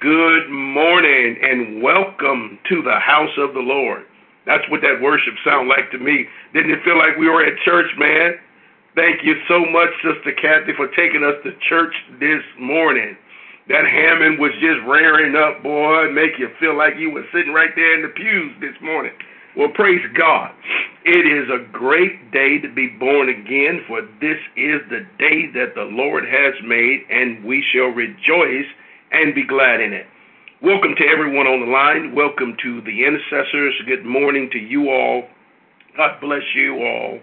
Good morning and welcome to the house of the Lord. That's what that worship sound like to me. Didn't it feel like we were at church, man? Thank you so much, Sister Kathy, for taking us to church this morning. That Hammond was just rearing up, boy, make you feel like you were sitting right there in the pews this morning. Well, praise God. It is a great day to be born again, for this is the day that the Lord has made, and we shall rejoice and be glad in it. Welcome to everyone on the line. Welcome to the intercessors. Good morning to you all. God bless you all.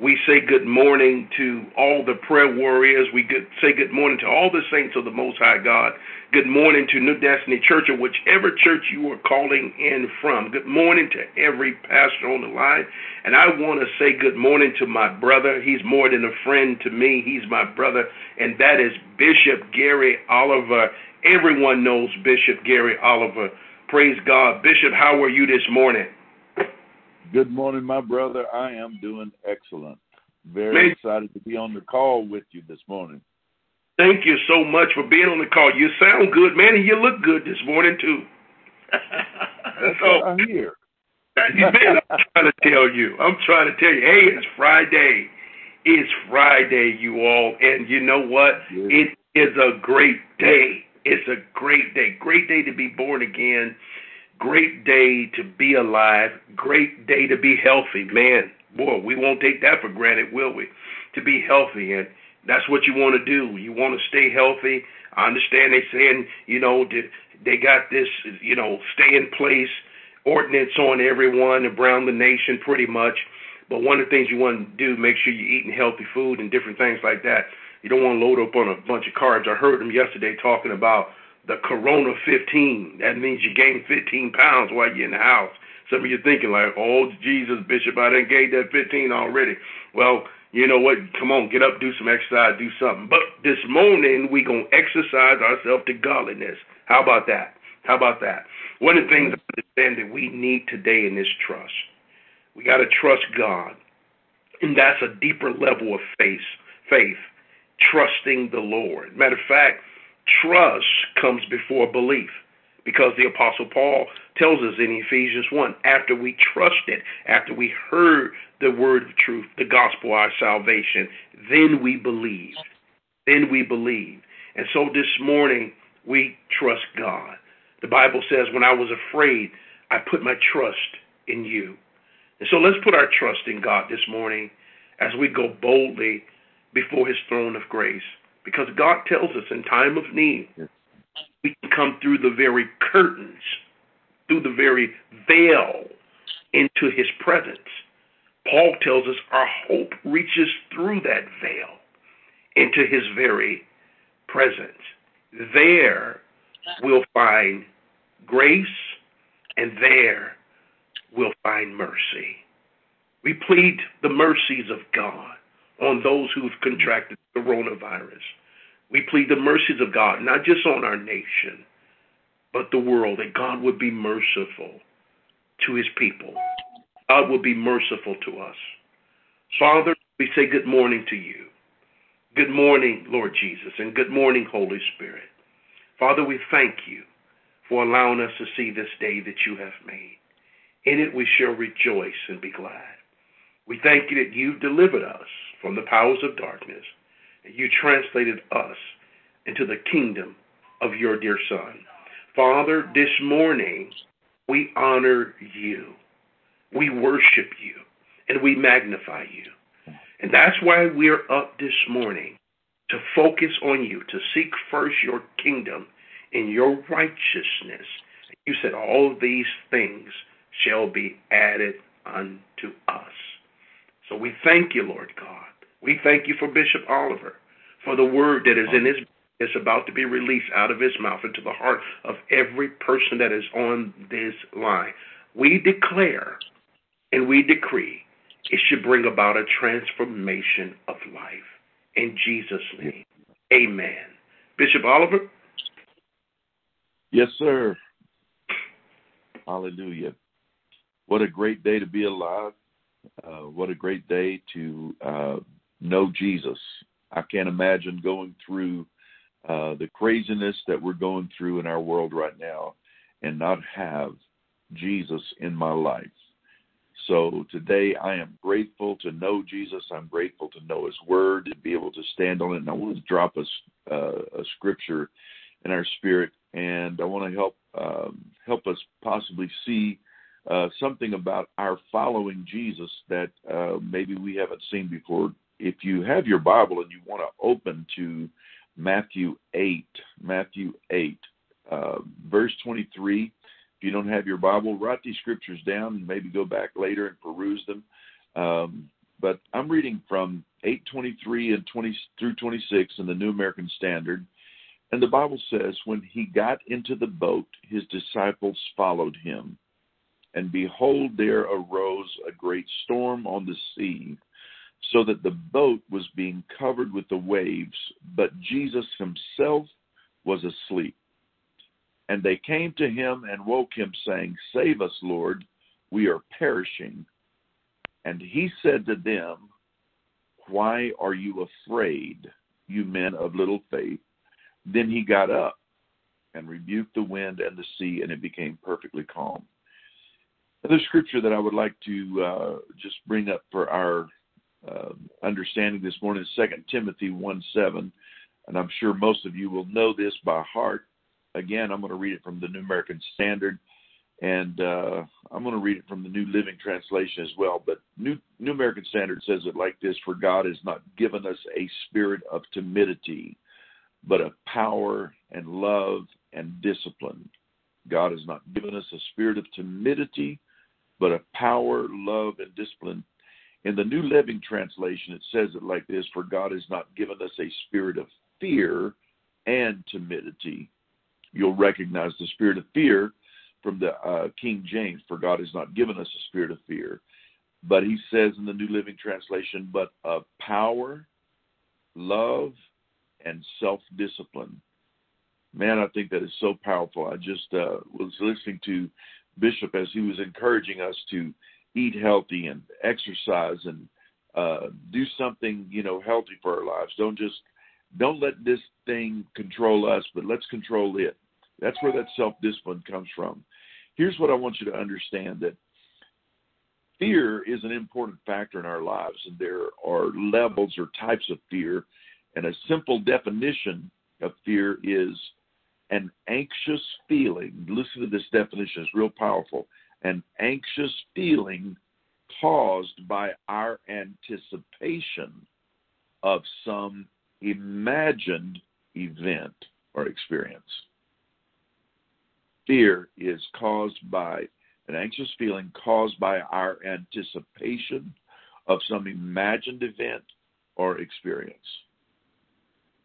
We say good morning to all the prayer warriors. We good, say good morning to all the saints of the Most High God. Good morning to New Destiny Church or whichever church you are calling in from. Good morning to every pastor on the line. And I want to say good morning to my brother. He's more than a friend to me. He's my brother, and that is Bishop Gary Oliver. Everyone knows Bishop Gary Oliver. Praise God. Bishop, how are you this morning? Good morning, my brother. I am doing excellent. Very man, excited to be on the call with you this morning. Thank you so much for being on the call. You sound good, man, and you look good this morning too. That's so, what I hear. man, I'm trying to tell you. I'm trying to tell you. Hey, it's Friday. It's Friday, you all, and you know what? Yes. It is a great day. It's a great day. Great day to be born again Great day to be alive. Great day to be healthy. Man, boy, we won't take that for granted, will we? To be healthy. And that's what you want to do. You want to stay healthy. I understand they saying, you know, they got this, you know, stay in place ordinance on everyone around the nation pretty much. But one of the things you want to do, make sure you're eating healthy food and different things like that. You don't want to load up on a bunch of carbs. I heard them yesterday talking about the Corona 15. That means you gain 15 pounds while you're in the house. Some of you thinking like, oh Jesus, Bishop, I didn't gain that 15 already. Well, you know what? Come on, get up, do some exercise, do something. But this morning we gonna exercise ourselves to godliness. How about that? How about that? One of the things I understand that we need today in this trust. We got to trust God, and that's a deeper level of faith. Faith, trusting the Lord. Matter of fact trust comes before belief because the apostle paul tells us in ephesians 1 after we trusted after we heard the word of truth the gospel our salvation then we believe then we believe and so this morning we trust god. The bible says when i was afraid i put my trust in you. And so let's put our trust in god this morning as we go boldly before his throne of grace because God tells us in time of need, we can come through the very curtains, through the very veil into his presence. Paul tells us our hope reaches through that veil into his very presence. There we'll find grace, and there we'll find mercy. We plead the mercies of God on those who've contracted coronavirus. We plead the mercies of God, not just on our nation, but the world, that God would be merciful to his people. God will be merciful to us. Father, we say good morning to you. Good morning, Lord Jesus, and good morning, Holy Spirit. Father, we thank you for allowing us to see this day that you have made. In it we shall rejoice and be glad. We thank you that you've delivered us from the powers of darkness, and you translated us into the kingdom of your dear Son. Father, this morning we honor you, we worship you, and we magnify you. And that's why we're up this morning to focus on you, to seek first your kingdom and your righteousness. You said, All these things shall be added unto us. So we thank you, Lord God. We thank you for Bishop Oliver, for the word that is in his is about to be released out of his mouth into the heart of every person that is on this line. We declare and we decree it should bring about a transformation of life. In Jesus' name, amen. Bishop Oliver? Yes, sir. Hallelujah. What a great day to be alive. Uh, what a great day to uh, know Jesus. I can't imagine going through uh, the craziness that we're going through in our world right now and not have Jesus in my life. So today I am grateful to know Jesus. I'm grateful to know His Word and be able to stand on it. And I want to drop a, uh, a scripture in our spirit, and I want to help um, help us possibly see uh, something about our following Jesus that uh, maybe we haven't seen before. If you have your Bible and you want to open to Matthew 8, Matthew 8, uh, verse 23. If you don't have your Bible, write these scriptures down and maybe go back later and peruse them. Um, but I'm reading from 8:23 and 20 through 26 in the New American Standard, and the Bible says, "When he got into the boat, his disciples followed him, and behold, there arose a great storm on the sea." So that the boat was being covered with the waves, but Jesus himself was asleep. And they came to him and woke him, saying, Save us, Lord, we are perishing. And he said to them, Why are you afraid, you men of little faith? Then he got up and rebuked the wind and the sea, and it became perfectly calm. Another scripture that I would like to uh, just bring up for our uh, understanding this morning is Second Timothy 1 7. And I'm sure most of you will know this by heart. Again, I'm going to read it from the New American Standard, and uh, I'm going to read it from the New Living Translation as well. But New, New American Standard says it like this For God has not given us a spirit of timidity, but of power and love and discipline. God has not given us a spirit of timidity, but of power, love, and discipline. In the New Living Translation, it says it like this For God has not given us a spirit of fear and timidity. You'll recognize the spirit of fear from the uh, King James, For God has not given us a spirit of fear. But he says in the New Living Translation, but of power, love, and self discipline. Man, I think that is so powerful. I just uh, was listening to Bishop as he was encouraging us to eat healthy and exercise and uh, do something you know healthy for our lives. Don't just don't let this thing control us, but let's control it. That's where that self discipline comes from. Here's what I want you to understand that fear is an important factor in our lives, and there are levels or types of fear. And a simple definition of fear is an anxious feeling. Listen to this definition, it's real powerful an anxious feeling caused by our anticipation of some imagined event or experience. Fear is caused by an anxious feeling caused by our anticipation of some imagined event or experience.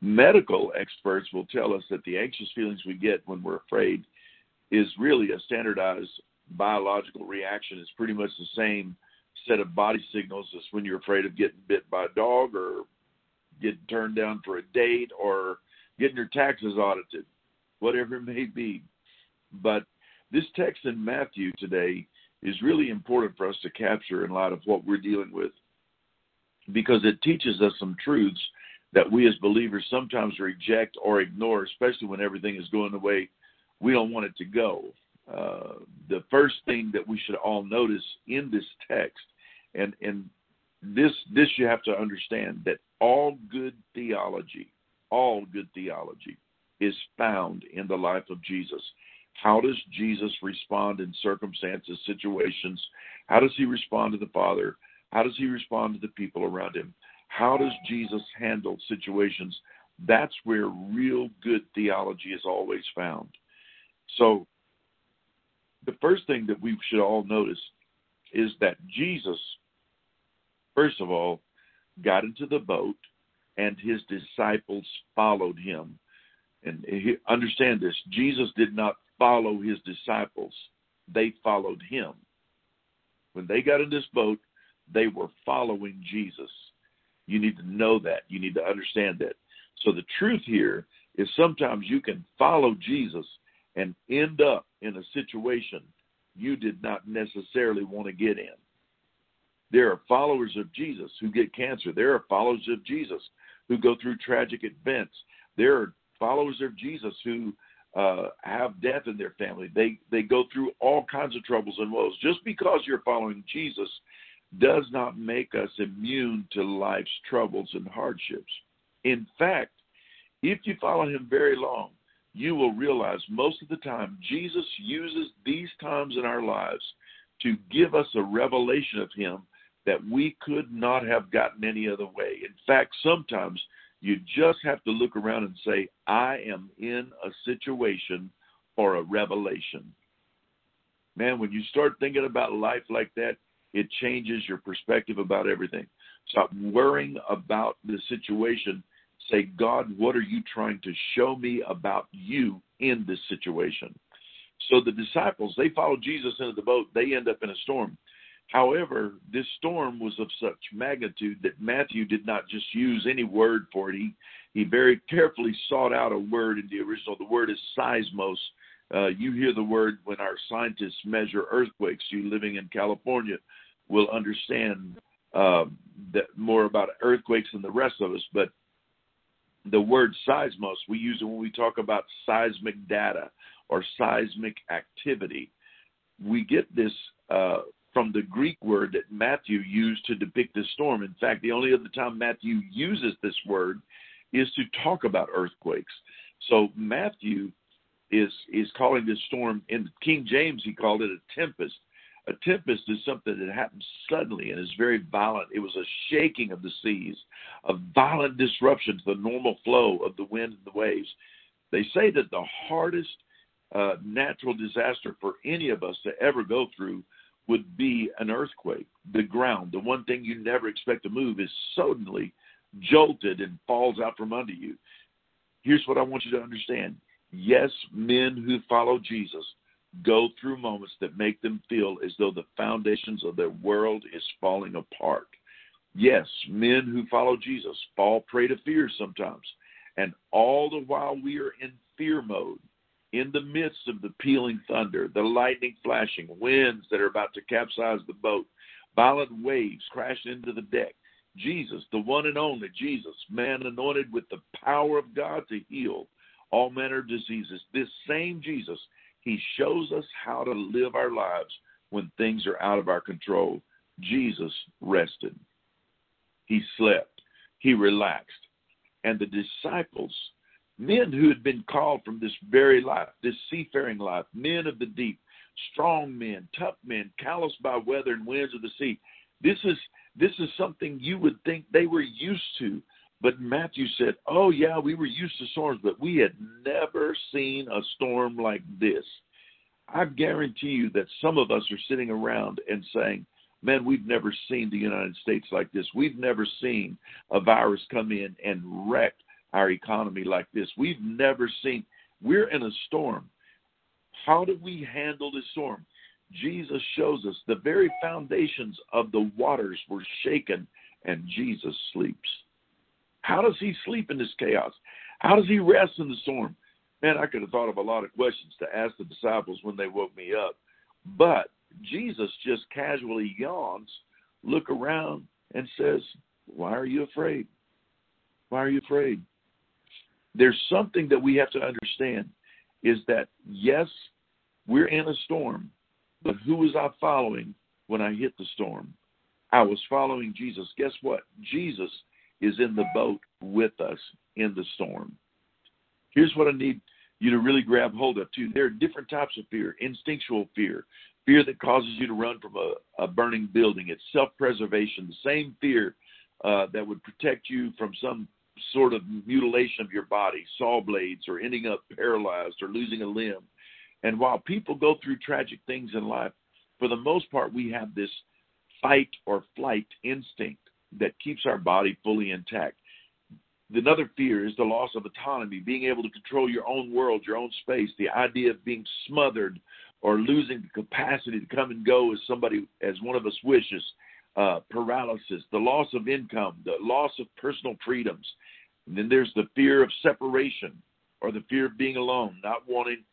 Medical experts will tell us that the anxious feelings we get when we're afraid is really a standardized biological reaction is pretty much the same set of body signals as when you're afraid of getting bit by a dog or getting turned down for a date or getting your taxes audited, whatever it may be. But this text in Matthew today is really important for us to capture in light of what we're dealing with because it teaches us some truths that we as believers sometimes reject or ignore, especially when everything is going the way we don't want it to go. The first thing that we should all notice in this text, and and this this you have to understand that all good theology, all good theology, is found in the life of Jesus. How does Jesus respond in circumstances, situations? How does he respond to the Father? How does he respond to the people around him? How does Jesus handle situations? That's where real good theology is always found. So the first thing that we should all notice is that Jesus, first of all, got into the boat and his disciples followed him. And understand this Jesus did not follow his disciples, they followed him. When they got in this boat, they were following Jesus. You need to know that. You need to understand that. So the truth here is sometimes you can follow Jesus and end up in a situation you did not necessarily want to get in. There are followers of Jesus who get cancer. There are followers of Jesus who go through tragic events. There are followers of Jesus who uh, have death in their family. They they go through all kinds of troubles and woes. Just because you're following Jesus does not make us immune to life's troubles and hardships. In fact, if you follow him very long, you will realize most of the time Jesus uses these times in our lives to give us a revelation of him that we could not have gotten any other way. In fact, sometimes you just have to look around and say, I am in a situation or a revelation. Man, when you start thinking about life like that, it changes your perspective about everything. Stop worrying about the situation. Say, God, what are you trying to show me about you in this situation? So the disciples, they follow Jesus into the boat. They end up in a storm. However, this storm was of such magnitude that Matthew did not just use any word for it. He, he very carefully sought out a word in the original. The word is seismos. Uh, you hear the word when our scientists measure earthquakes. You living in California will understand uh, that more about earthquakes than the rest of us. But the word seismos, we use it when we talk about seismic data or seismic activity. We get this uh, from the Greek word that Matthew used to depict the storm. In fact, the only other time Matthew uses this word is to talk about earthquakes. So Matthew is is calling this storm in King James he called it a tempest. A tempest is something that happens suddenly and is very violent. It was a shaking of the seas, a violent disruption to the normal flow of the wind and the waves. They say that the hardest uh, natural disaster for any of us to ever go through would be an earthquake. The ground, the one thing you never expect to move, is suddenly jolted and falls out from under you. Here's what I want you to understand. Yes, men who follow Jesus go through moments that make them feel as though the foundations of their world is falling apart. Yes, men who follow Jesus fall prey to fear sometimes. And all the while we are in fear mode, in the midst of the pealing thunder, the lightning flashing, winds that are about to capsize the boat, violent waves crashing into the deck. Jesus, the one and only Jesus, man anointed with the power of God to heal all manner of diseases. This same Jesus, he shows us how to live our lives when things are out of our control. Jesus rested. He slept. He relaxed. And the disciples men who had been called from this very life, this seafaring life, men of the deep, strong men, tough men, calloused by weather and winds of the sea. This is this is something you would think they were used to. But Matthew said, Oh, yeah, we were used to storms, but we had never seen a storm like this. I guarantee you that some of us are sitting around and saying, Man, we've never seen the United States like this. We've never seen a virus come in and wreck our economy like this. We've never seen, we're in a storm. How do we handle this storm? Jesus shows us the very foundations of the waters were shaken and Jesus sleeps. How does he sleep in this chaos? How does he rest in the storm? Man, I could have thought of a lot of questions to ask the disciples when they woke me up. But Jesus just casually yawns, look around, and says, Why are you afraid? Why are you afraid? there's something that we have to understand is that yes, we're in a storm, but who was I following when I hit the storm? I was following Jesus. Guess what? Jesus is in the boat with us in the storm. Here's what I need you to really grab hold of, too. There are different types of fear instinctual fear, fear that causes you to run from a, a burning building, it's self preservation, the same fear uh, that would protect you from some sort of mutilation of your body, saw blades, or ending up paralyzed or losing a limb. And while people go through tragic things in life, for the most part, we have this fight or flight instinct that keeps our body fully intact. Another fear is the loss of autonomy, being able to control your own world, your own space, the idea of being smothered or losing the capacity to come and go as somebody, as one of us wishes, uh, paralysis, the loss of income, the loss of personal freedoms. And then there's the fear of separation or the fear of being alone, not wanting,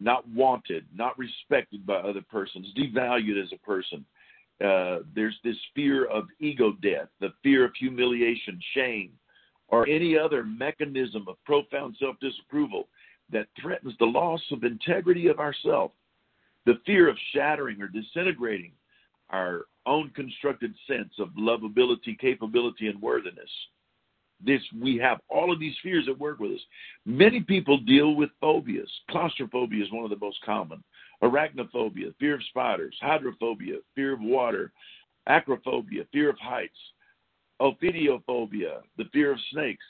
not wanted, not respected by other persons, devalued as a person. Uh, there's this fear of ego death, the fear of humiliation, shame, or any other mechanism of profound self disapproval that threatens the loss of integrity of ourself, the fear of shattering or disintegrating our own constructed sense of lovability, capability, and worthiness. This we have all of these fears that work with us. Many people deal with phobias. Claustrophobia is one of the most common. Arachnophobia, fear of spiders, hydrophobia, fear of water, acrophobia, fear of heights, ophidiophobia, the fear of snakes.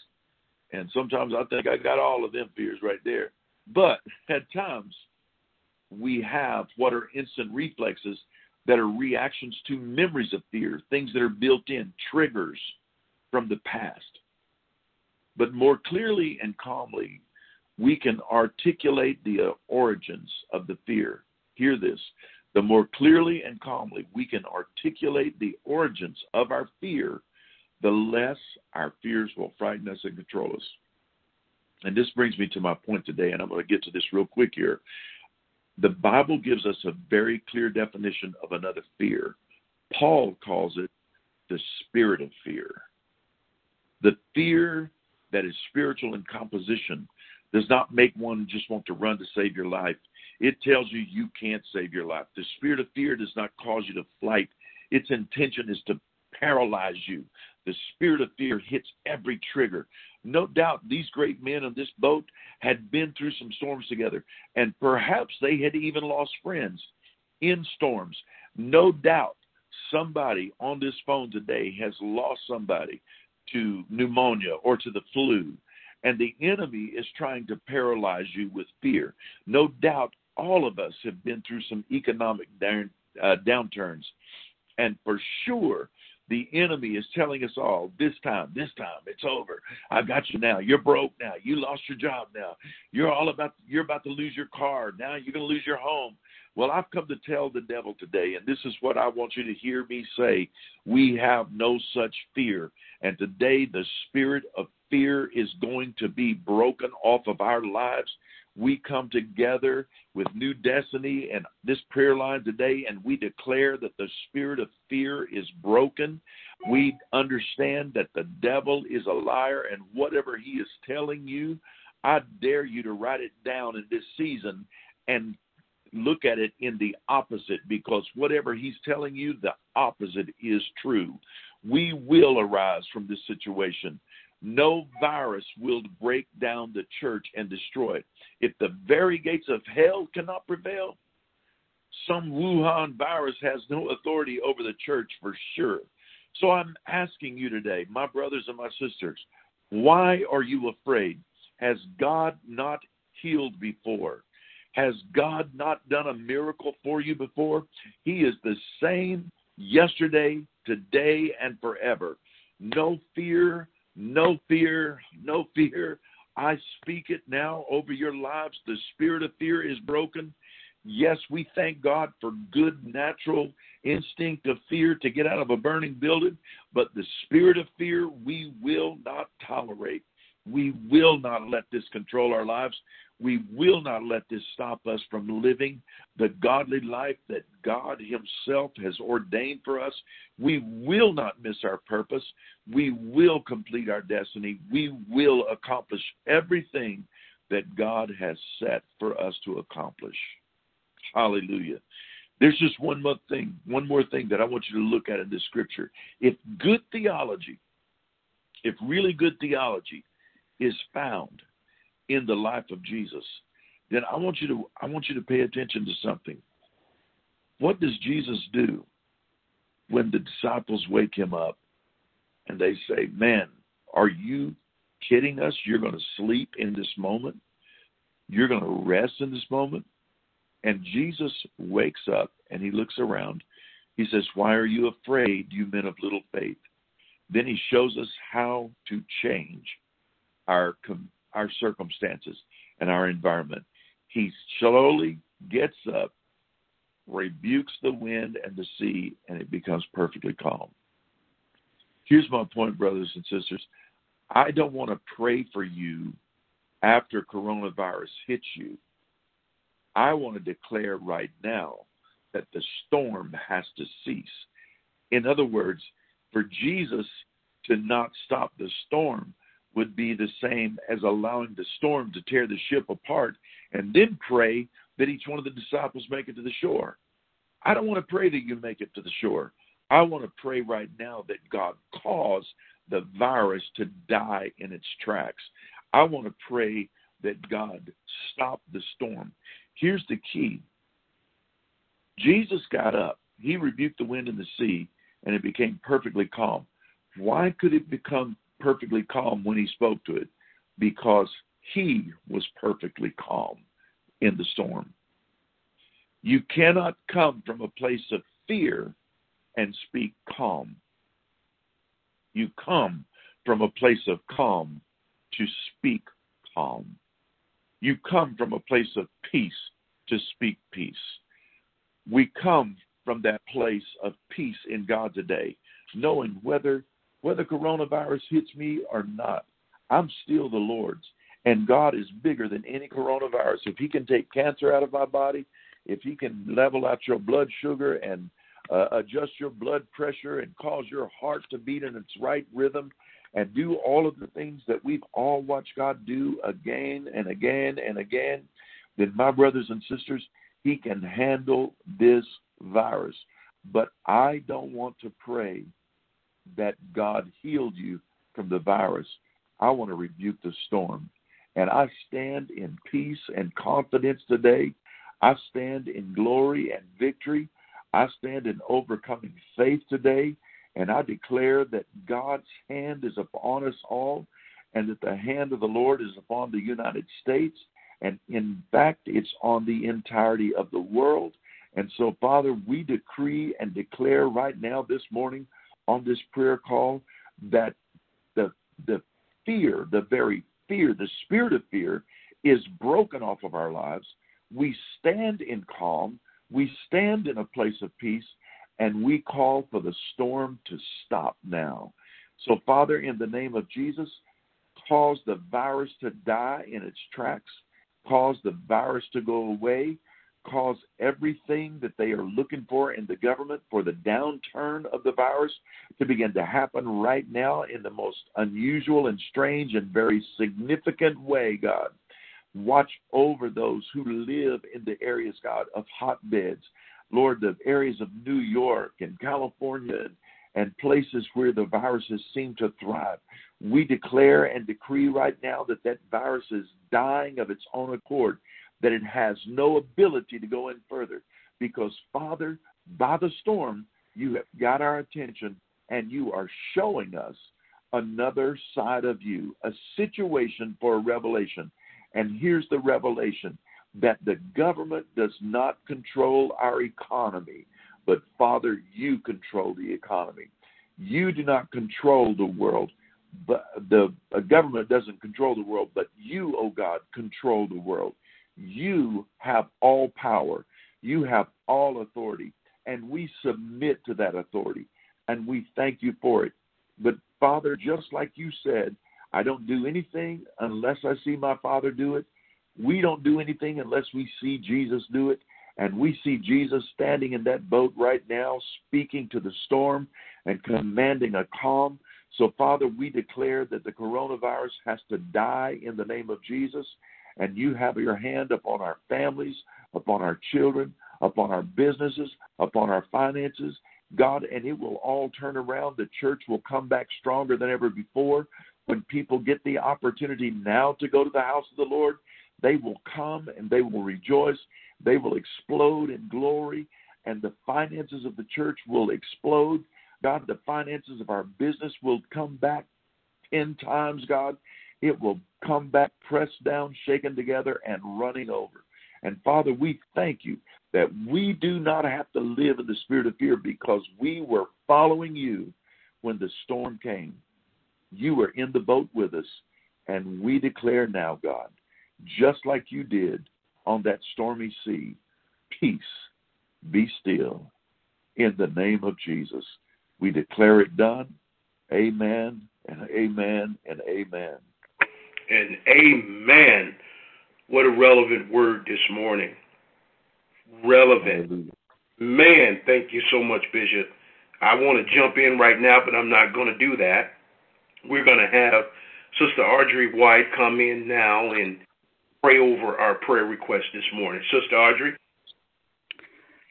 And sometimes I think I got all of them fears right there. But at times, we have what are instant reflexes that are reactions to memories of fear, things that are built in, triggers from the past. But more clearly and calmly, we can articulate the origins of the fear. Hear this. The more clearly and calmly we can articulate the origins of our fear, the less our fears will frighten us and control us. And this brings me to my point today, and I'm going to get to this real quick here. The Bible gives us a very clear definition of another fear. Paul calls it the spirit of fear. The fear that is spiritual in composition does not make one just want to run to save your life. It tells you you can't save your life. The spirit of fear does not cause you to flight. Its intention is to paralyze you. The spirit of fear hits every trigger. No doubt these great men on this boat had been through some storms together, and perhaps they had even lost friends in storms. No doubt somebody on this phone today has lost somebody to pneumonia or to the flu, and the enemy is trying to paralyze you with fear. No doubt all of us have been through some economic down, uh, downturns, and for sure the enemy is telling us all this time, this time, it's over. I've got you now. You're broke now. You lost your job now. You're all about you're about to lose your car. Now you're going to lose your home. Well, I've come to tell the devil today, and this is what I want you to hear me say. We have no such fear. And today, the spirit of fear is going to be broken off of our lives. We come together with new destiny and this prayer line today, and we declare that the spirit of fear is broken. We understand that the devil is a liar, and whatever he is telling you, I dare you to write it down in this season and look at it in the opposite because whatever he's telling you, the opposite is true. We will arise from this situation. No virus will break down the church and destroy it. If the very gates of hell cannot prevail, some Wuhan virus has no authority over the church for sure. So I'm asking you today, my brothers and my sisters, why are you afraid? Has God not healed before? Has God not done a miracle for you before? He is the same yesterday, today, and forever. No fear, no fear, no fear. I speak it now over your lives. The spirit of fear is broken. Yes, we thank God for good natural instinct of fear to get out of a burning building, but the spirit of fear we will not tolerate. We will not let this control our lives. We will not let this stop us from living the godly life that God Himself has ordained for us. We will not miss our purpose. We will complete our destiny. We will accomplish everything that God has set for us to accomplish. Hallelujah. There's just one more thing, one more thing that I want you to look at in this scripture. If good theology, if really good theology is found in the life of Jesus, then I want you to I want you to pay attention to something. What does Jesus do when the disciples wake him up and they say, "Man, are you kidding us? You're going to sleep in this moment? You're going to rest in this moment?" And Jesus wakes up and he looks around. He says, "Why are you afraid, you men of little faith?" Then he shows us how to change our our circumstances and our environment. He slowly gets up, rebukes the wind and the sea, and it becomes perfectly calm. Here's my point, brothers and sisters. I don't want to pray for you after coronavirus hits you. I want to declare right now that the storm has to cease. In other words, for Jesus to not stop the storm, would be the same as allowing the storm to tear the ship apart and then pray that each one of the disciples make it to the shore. I don't want to pray that you make it to the shore. I want to pray right now that God cause the virus to die in its tracks. I want to pray that God stop the storm. Here's the key Jesus got up, he rebuked the wind and the sea, and it became perfectly calm. Why could it become perfectly calm when he spoke to it? Because he was perfectly calm in the storm. You cannot come from a place of fear and speak calm. You come from a place of calm to speak calm. You come from a place of peace to speak peace. We come from that place of peace in God today, knowing whether whether coronavirus hits me or not, I'm still the Lord's. And God is bigger than any coronavirus. If He can take cancer out of my body, if He can level out your blood sugar and uh, adjust your blood pressure and cause your heart to beat in its right rhythm and do all of the things that we've all watched God do again and again and again, then, my brothers and sisters, He can handle this virus. But I don't want to pray that God healed you from the virus. I want to rebuke the storm. And I stand in peace and confidence today. I stand in glory and victory. I stand in overcoming faith today. And I declare that God's hand is upon us all and that the hand of the Lord is upon the United States. And in fact, it's on the entirety of the world. And so, Father, we decree and declare right now this morning on this prayer call that the the fear, the very fear, the spirit of fear is broken off of our lives. We stand in calm, we stand in a place of peace, and we call for the storm to stop now. So, Father, in the name of Jesus, cause the virus to die in its tracks, cause the virus to go away, cause everything that they are looking for in the government for the downturn of the virus to begin to happen right now in the most unusual and strange and very significant way, God. Watch over those who live in the areas, God, of hotbeds. Lord, the areas of New York and California and places where the viruses seem to thrive. We declare and decree right now that that virus is dying of its own accord that it has no ability to go in further. Because, Father, by the storm, you have got our attention and you are showing us another side of you, a situation for a revelation. And here's the revelation that the government does not control our economy, but Father, you control the economy. You do not control the world, but the government doesn't control the world, but you, oh God, control the world. You have all power, you have all authority, and we submit to that authority, and we thank you for it. But Father, just like you said, I don't do anything unless I see my Father do it. We don't do anything unless we see Jesus do it. And we see Jesus standing in that boat right now, speaking to the storm and commanding a calm. So, Father, we declare that the coronavirus has to die in the name of Jesus and you have your hand upon our families, upon our children, upon our businesses, upon our finances, God, and it will all turn around. The church will come back stronger than ever before. When people get the opportunity now to go to the house of the Lord, they will come and they will rejoice. They will explode in glory, and the finances of the church will explode. God, the finances of our business will come back 10 times, God. It will come back pressed down, shaken together, and running over. And Father, we thank you that we do not have to live in the spirit of fear because we were following you when the storm came. You were in the boat with us, and we declare now, God, just like you did on that stormy sea, peace, be still. In the name of Jesus, we declare it done. Amen and amen and amen and amen. What a relevant word this morning. Relevant. Man, thank you so much, Bishop. I want to jump in right now, but I'm not going to do that. We're going to have Sister Audrey White come in now and pray over our prayer request this morning. Sister Audrey.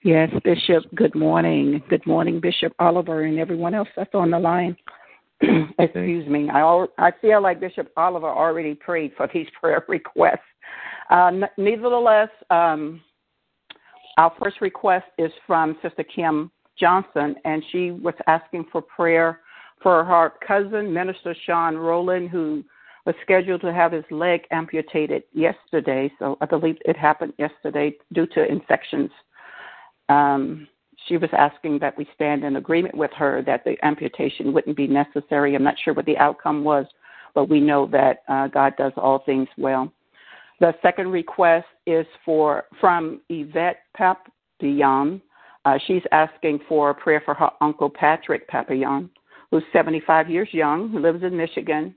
Yes, Bishop. Good morning. Good morning, Bishop Oliver and everyone else that's on the line. Excuse me. I I feel like Bishop Oliver already prayed for these prayer requests. Uh, nevertheless, um, our first request is from Sister Kim Johnson, and she was asking for prayer for her cousin, Minister Sean Rowland, who was scheduled to have his leg amputated yesterday. So I believe it happened yesterday due to infections. Um, she was asking that we stand in agreement with her that the amputation wouldn't be necessary. I'm not sure what the outcome was, but we know that uh, God does all things well. The second request is for from Yvette Papillon. Uh, she's asking for a prayer for her uncle Patrick Papillon, who's 75 years young, who lives in Michigan.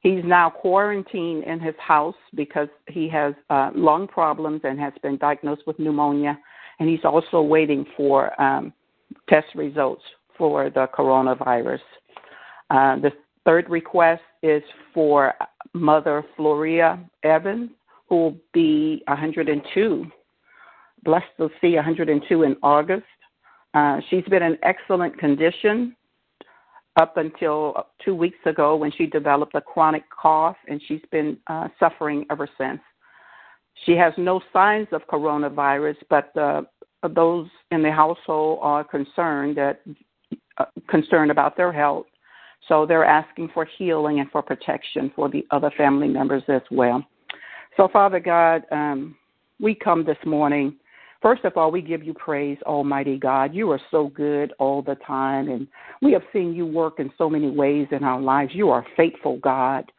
He's now quarantined in his house because he has uh, lung problems and has been diagnosed with pneumonia. And he's also waiting for um, test results for the coronavirus. Uh, the third request is for Mother Floria Evans, who will be 102. Blessed to see 102 in August. Uh, she's been in excellent condition up until two weeks ago when she developed a chronic cough, and she's been uh, suffering ever since. She has no signs of coronavirus, but uh, those in the household are concerned that uh, concerned about their health. So they're asking for healing and for protection for the other family members as well. So, Father God, um, we come this morning. First of all, we give you praise, Almighty God. You are so good all the time, and we have seen you work in so many ways in our lives. You are faithful, God.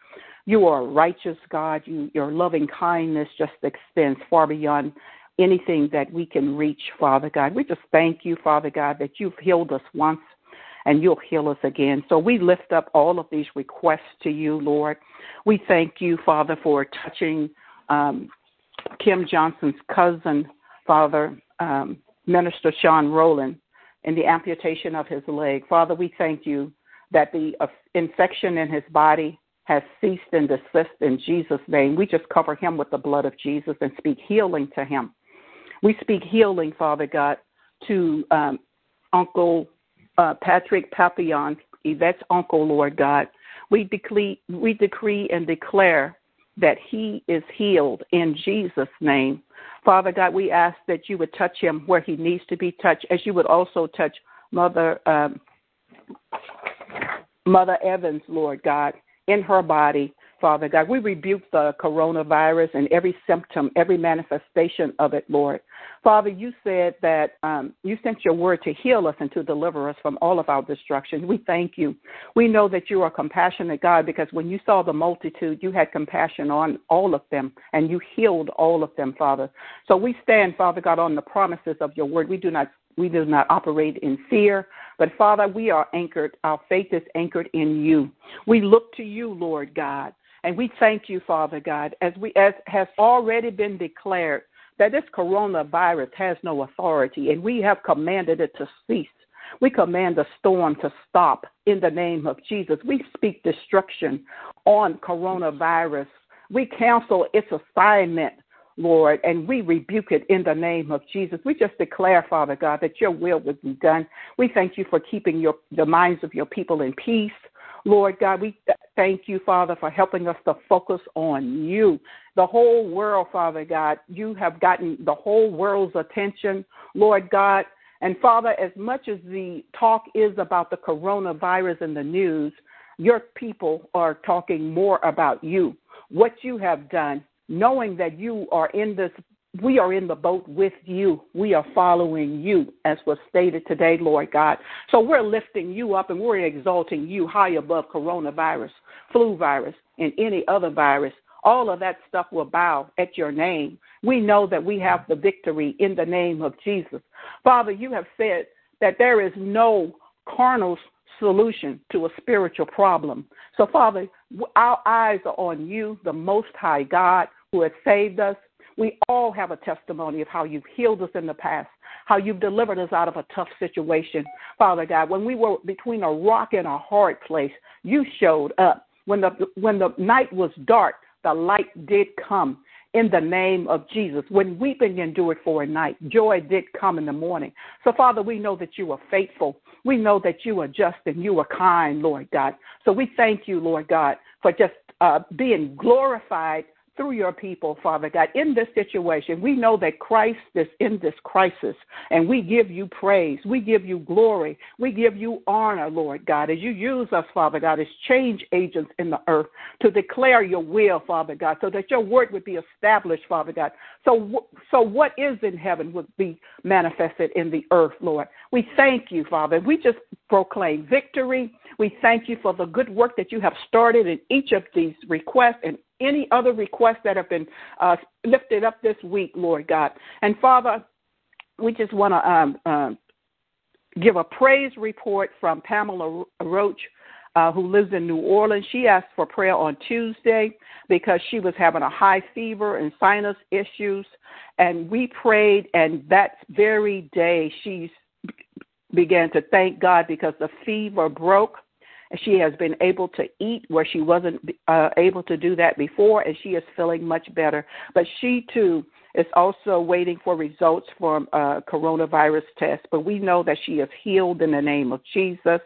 You are a righteous, God. You, your loving kindness just extends far beyond anything that we can reach, Father God. We just thank you, Father God, that you've healed us once and you'll heal us again. So we lift up all of these requests to you, Lord. We thank you, Father, for touching um, Kim Johnson's cousin, Father, um, Minister Sean Rowland, in the amputation of his leg. Father, we thank you that the uh, infection in his body has ceased and desist in Jesus' name. We just cover him with the blood of Jesus and speak healing to him. We speak healing, Father God, to um, Uncle uh, Patrick Papillon, Yvette's uncle, Lord God. We decree, we decree and declare that he is healed in Jesus' name. Father God, we ask that you would touch him where he needs to be touched, as you would also touch Mother um, Mother Evans, Lord God, in her body. Father God, we rebuke the coronavirus and every symptom, every manifestation of it, Lord. Father, you said that um, you sent your word to heal us and to deliver us from all of our destruction. We thank you. We know that you are compassionate, God, because when you saw the multitude, you had compassion on all of them and you healed all of them, Father. So we stand, Father God, on the promises of your word. We do not we do not operate in fear, but Father, we are anchored. Our faith is anchored in you. We look to you, Lord God, and we thank you, Father God, as we as has already been declared that this coronavirus has no authority, and we have commanded it to cease. We command the storm to stop in the name of Jesus. We speak destruction on coronavirus. We cancel its assignment, Lord, and we rebuke it in the name of Jesus. We just declare, Father God, that your will would be done. We thank you for keeping your, the minds of your people in peace. Lord God, we thank you, Father, for helping us to focus on you. The whole world, Father God, you have gotten the whole world's attention, Lord God. And Father, as much as the talk is about the coronavirus in the news, your people are talking more about you, what you have done, knowing that you are in this we are in the boat with you. We are following you, as was stated today, Lord God. So we're lifting you up and we're exalting you high above coronavirus, flu virus, and any other virus. All of that stuff will bow at your name. We know that we have the victory in the name of Jesus. Father, you have said that there is no carnal solution to a spiritual problem. So, Father, our eyes are on you, the Most High God, who has saved us we all have a testimony of how you've healed us in the past, how you've delivered us out of a tough situation, Father God. When we were between a rock and a hard place, you showed up. When the when the night was dark, the light did come in the name of Jesus. When weeping endured for a night, joy did come in the morning. So, Father, we know that you are faithful. We know that you are just and you are kind, Lord God. So we thank you, Lord God, for just uh, being glorified through your people, Father God, in this situation. We know that Christ is in this crisis, and we give you praise. We give you glory. We give you honor, Lord God, as you use us, Father God, as change agents in the earth to declare your will, Father God, so that your word would be established, Father God. So, so what is in heaven would be manifested in the earth, Lord. We thank you, Father. We just proclaim victory. We thank you for the good work that you have started in each of these requests and any other requests that have been uh, lifted up this week, Lord God. And Father, we just want to um, um, give a praise report from Pamela Roach. Uh, who lives in New Orleans. She asked for prayer on Tuesday because she was having a high fever and sinus issues. And we prayed, and that very day she began to thank God because the fever broke. She has been able to eat where she wasn't uh, able to do that before, and she is feeling much better. But she too is also waiting for results from a coronavirus test. But we know that she is healed in the name of Jesus.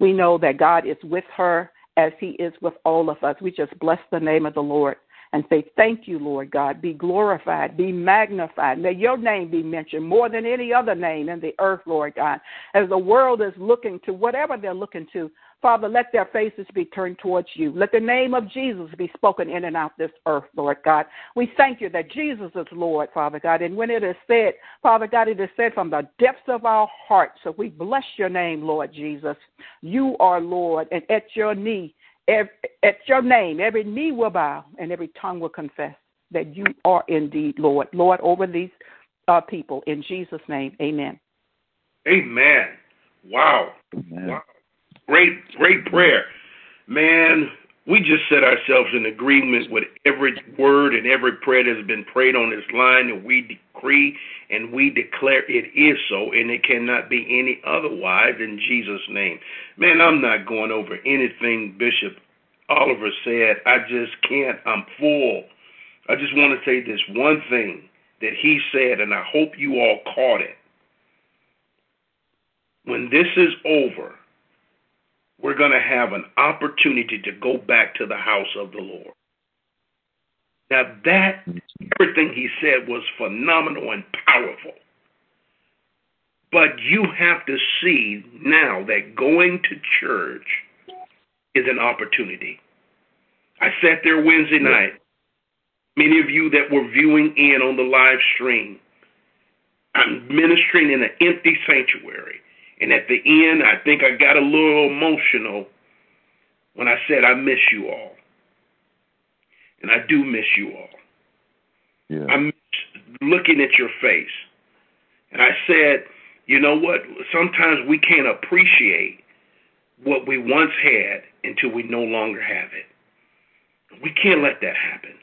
We know that God is with her as He is with all of us. We just bless the name of the Lord and say, Thank you, Lord God. Be glorified, be magnified. May your name be mentioned more than any other name in the earth, Lord God. As the world is looking to whatever they're looking to, Father, let their faces be turned towards you. Let the name of Jesus be spoken in and out this earth, Lord God. We thank you that Jesus is Lord, Father God. And when it is said, Father God, it is said from the depths of our hearts. So we bless your name, Lord Jesus. You are Lord, and at your knee, every, at your name, every knee will bow and every tongue will confess that you are indeed Lord. Lord, over these uh, people. In Jesus' name, amen. Amen. Wow. Amen. Wow. Great, great prayer. Man, we just set ourselves in agreement with every word and every prayer that has been prayed on this line, and we decree and we declare it is so, and it cannot be any otherwise in Jesus' name. Man, I'm not going over anything Bishop Oliver said. I just can't. I'm full. I just want to say this one thing that he said, and I hope you all caught it. When this is over, we're going to have an opportunity to go back to the house of the Lord. Now, that, everything he said was phenomenal and powerful. But you have to see now that going to church is an opportunity. I sat there Wednesday night. Many of you that were viewing in on the live stream, I'm ministering in an empty sanctuary. And at the end, I think I got a little emotional when I said, I miss you all. And I do miss you all. Yeah. I miss looking at your face. And I said, you know what? Sometimes we can't appreciate what we once had until we no longer have it. We can't let that happen.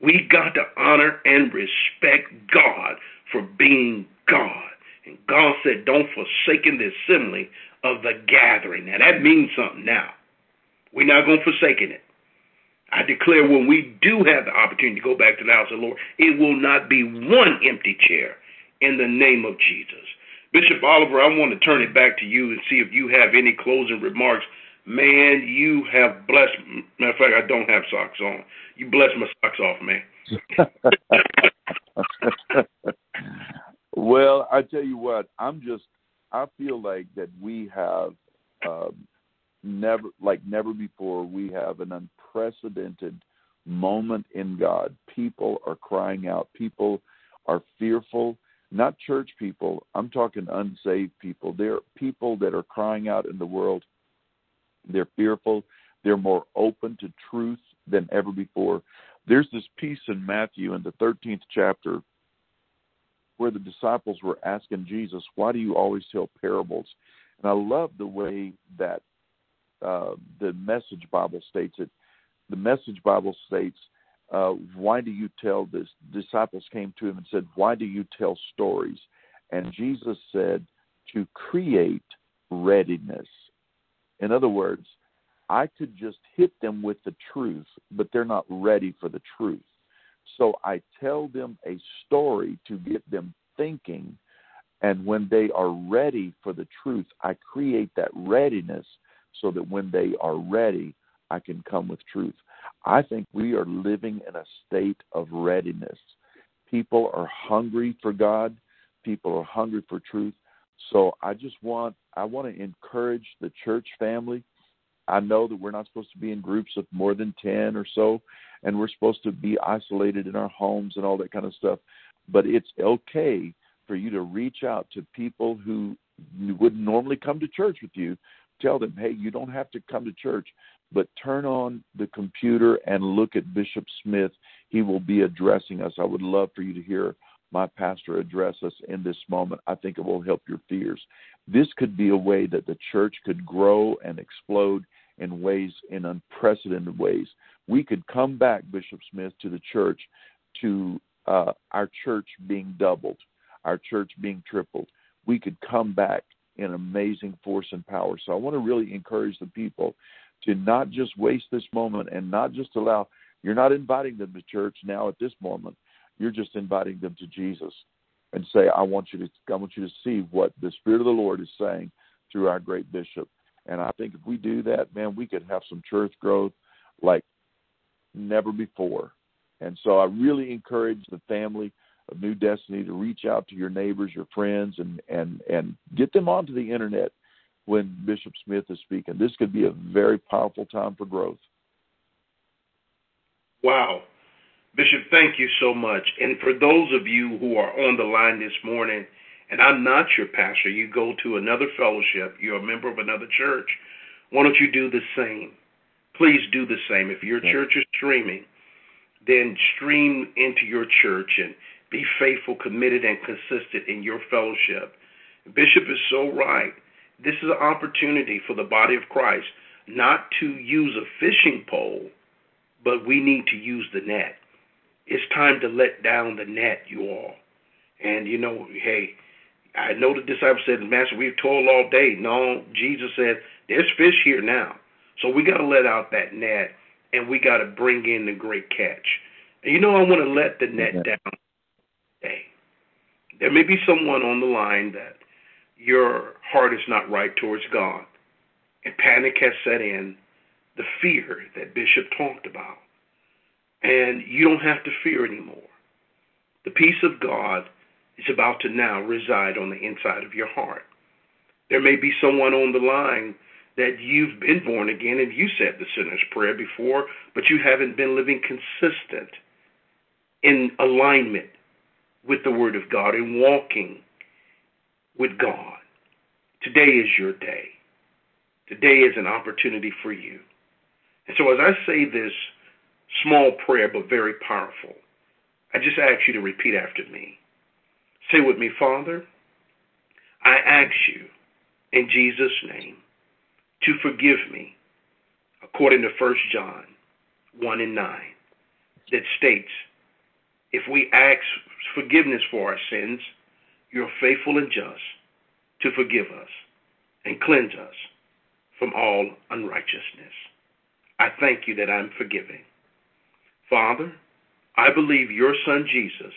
We got to honor and respect God for being God. And God said, Don't forsake the assembly of the gathering. Now that means something now. We're not going to forsake it. I declare when we do have the opportunity to go back to the house of the Lord, it will not be one empty chair in the name of Jesus. Bishop Oliver, I want to turn it back to you and see if you have any closing remarks. Man, you have blessed. Matter of fact, I don't have socks on. You blessed my socks off, man. Well, I tell you what, I'm just I feel like that we have um, never like never before we have an unprecedented moment in God. People are crying out. People are fearful. Not church people. I'm talking unsaved people. There are people that are crying out in the world. They're fearful. They're more open to truth than ever before. There's this piece in Matthew in the 13th chapter where the disciples were asking Jesus, "Why do you always tell parables?" And I love the way that uh, the Message Bible states it. The Message Bible states, uh, "Why do you tell this?" Disciples came to him and said, "Why do you tell stories?" And Jesus said, "To create readiness." In other words, I could just hit them with the truth, but they're not ready for the truth. So I tell them a story to get them thinking. And when they are ready for the truth, I create that readiness so that when they are ready, I can come with truth. I think we are living in a state of readiness. People are hungry for God, people are hungry for truth. So I just want I want to encourage the church family. I know that we're not supposed to be in groups of more than 10 or so and we're supposed to be isolated in our homes and all that kind of stuff, but it's okay for you to reach out to people who wouldn't normally come to church with you. Tell them, "Hey, you don't have to come to church, but turn on the computer and look at Bishop Smith. He will be addressing us. I would love for you to hear my pastor address us in this moment. I think it will help your fears. This could be a way that the church could grow and explode in ways, in unprecedented ways. We could come back, Bishop Smith, to the church, to uh, our church being doubled, our church being tripled. We could come back in amazing force and power. So I want to really encourage the people to not just waste this moment and not just allow you're not inviting them to church now at this moment. You're just inviting them to Jesus and say, I want you to I want you to see what the Spirit of the Lord is saying through our great bishop. And I think if we do that, man, we could have some church growth like never before. And so I really encourage the family of New Destiny to reach out to your neighbors, your friends, and and and get them onto the internet when Bishop Smith is speaking. This could be a very powerful time for growth. Wow. Bishop, thank you so much. And for those of you who are on the line this morning, and I'm not your pastor, you go to another fellowship, you're a member of another church, why don't you do the same? Please do the same. If your church is streaming, then stream into your church and be faithful, committed, and consistent in your fellowship. Bishop is so right. This is an opportunity for the body of Christ not to use a fishing pole, but we need to use the net. It's time to let down the net, you all. And you know, hey, I know the disciples said, Master, we've toiled all day. No, Jesus said, there's fish here now. So we got to let out that net and we got to bring in the great catch. And you know, I want to let the net down today. There may be someone on the line that your heart is not right towards God, and panic has set in, the fear that Bishop talked about. And you don't have to fear anymore. The peace of God is about to now reside on the inside of your heart. There may be someone on the line that you've been born again and you said the sinner's prayer before, but you haven't been living consistent in alignment with the Word of God and walking with God. Today is your day. Today is an opportunity for you. And so, as I say this small prayer, but very powerful, I just ask you to repeat after me. Say with me, Father, I ask you in Jesus' name to forgive me, according to 1 John 1 and 9, that states, if we ask forgiveness for our sins, you're faithful and just to forgive us and cleanse us from all unrighteousness. I thank you that I'm forgiving. Father, I believe your Son Jesus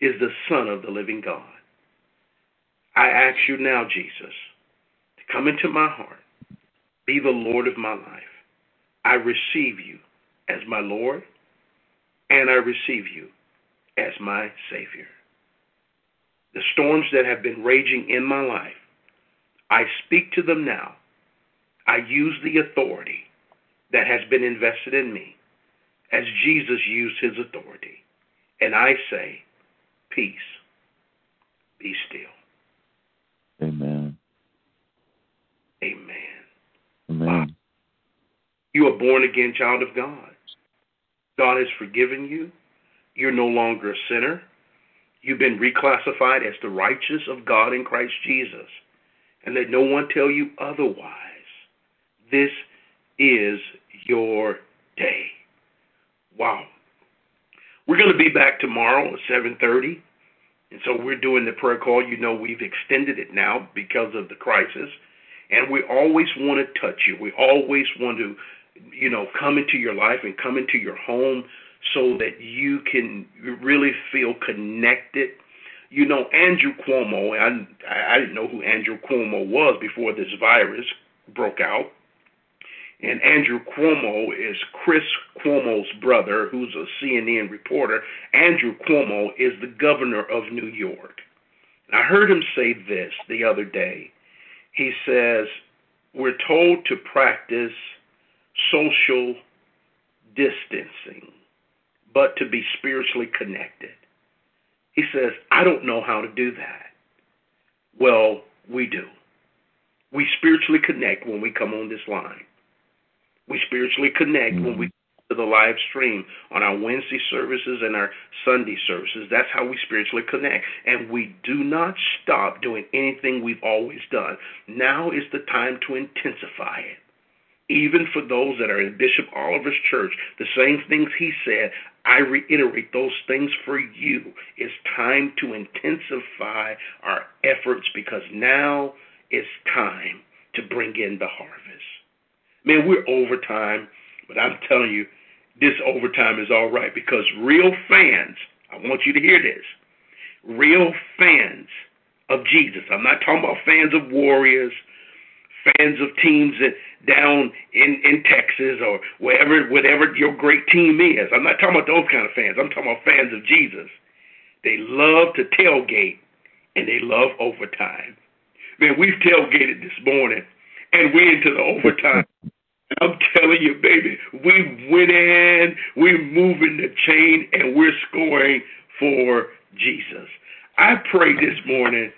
is the Son of the living God. I ask you now, Jesus, to come into my heart, be the Lord of my life. I receive you as my Lord, and I receive you as my Savior. The storms that have been raging in my life, I speak to them now. I use the authority that has been invested in me as Jesus used his authority. And I say, Peace, be still. Amen. Amen. Amen. Wow. You are born again child of God. God has forgiven you. You're no longer a sinner. You've been reclassified as the righteous of God in Christ Jesus. And let no one tell you otherwise. This is your day. Wow. We're going to be back tomorrow at 7:30. And so we're doing the prayer call. You know we've extended it now because of the crisis. and we always want to touch you. We always want to, you know, come into your life and come into your home so that you can really feel connected. You know, Andrew Cuomo, I, I didn't know who Andrew Cuomo was before this virus broke out. And Andrew Cuomo is Chris Cuomo's brother, who's a CNN reporter. Andrew Cuomo is the governor of New York. I heard him say this the other day. He says, We're told to practice social distancing, but to be spiritually connected. He says, I don't know how to do that. Well, we do. We spiritually connect when we come on this line. We spiritually connect mm-hmm. when we to the live stream on our Wednesday services and our Sunday services. That's how we spiritually connect. And we do not stop doing anything we've always done. Now is the time to intensify it. Even for those that are in Bishop Oliver's church, the same things he said, I reiterate those things for you. It's time to intensify our efforts because now it's time to bring in the harvest. Man, we're overtime, but I'm telling you, this overtime is all right because real fans, I want you to hear this, real fans of Jesus, I'm not talking about fans of Warriors, fans of teams that down in, in Texas or wherever whatever your great team is. I'm not talking about those kind of fans. I'm talking about fans of Jesus. They love to tailgate and they love overtime. Man, we've tailgated this morning and we're into the overtime. I'm telling you, baby, we went in, we're moving the chain, and we're scoring for Jesus. I pray this morning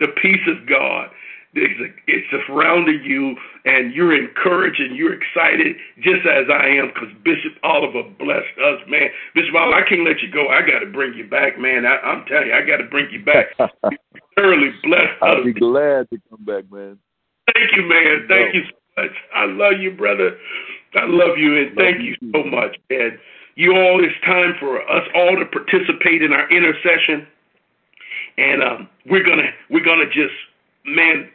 the peace of God is it's surrounding you, and you're encouraged and you're excited, just as I am, because Bishop Oliver blessed us, man. Bishop Oliver, I can't let you go. I got to bring you back, man. I, I'm telling you, I got to bring you back. You thoroughly blessed I'll us. I'll be glad to come back, man. Thank you, man. Thank you so much. I love you, brother. I love you, and thank you so much, man. You all, it's time for us all to participate in our intercession, and um, we're gonna we're gonna just man,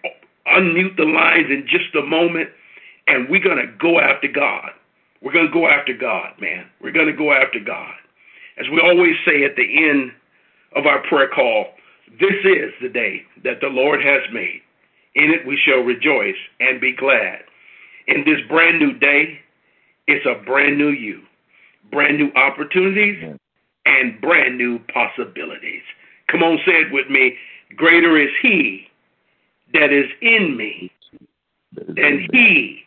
unmute the lines in just a moment, and we're going to go after God. We're going to go after God, man. We're going to go after God. As we always say at the end of our prayer call, this is the day that the Lord has made. In it we shall rejoice and be glad. In this brand new day, it's a brand new you, brand new opportunities, and brand new possibilities. Come on, say it with me. Greater is He that is in me than he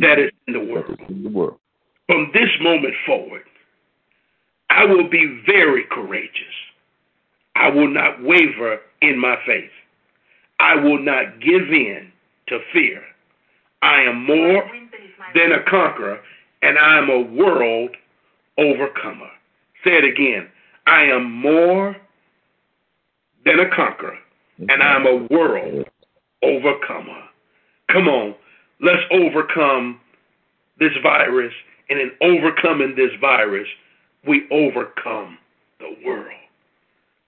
that is in the world. From this moment forward, I will be very courageous. I will not waver in my faith. I will not give in to fear. I am more than a conqueror, and I am a world overcomer. Say it again. I am more than a conqueror, and I am a world overcomer. Come on, let's overcome this virus. And in overcoming this virus, we overcome the world.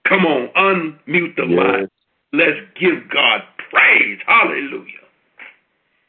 Come on, unmute the yes. line. Let's give God praise. Hallelujah.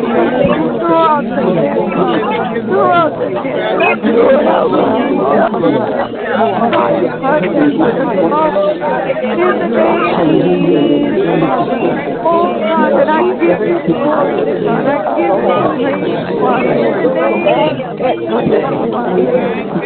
Thank the. Oh God, I give you glory, I give you praise.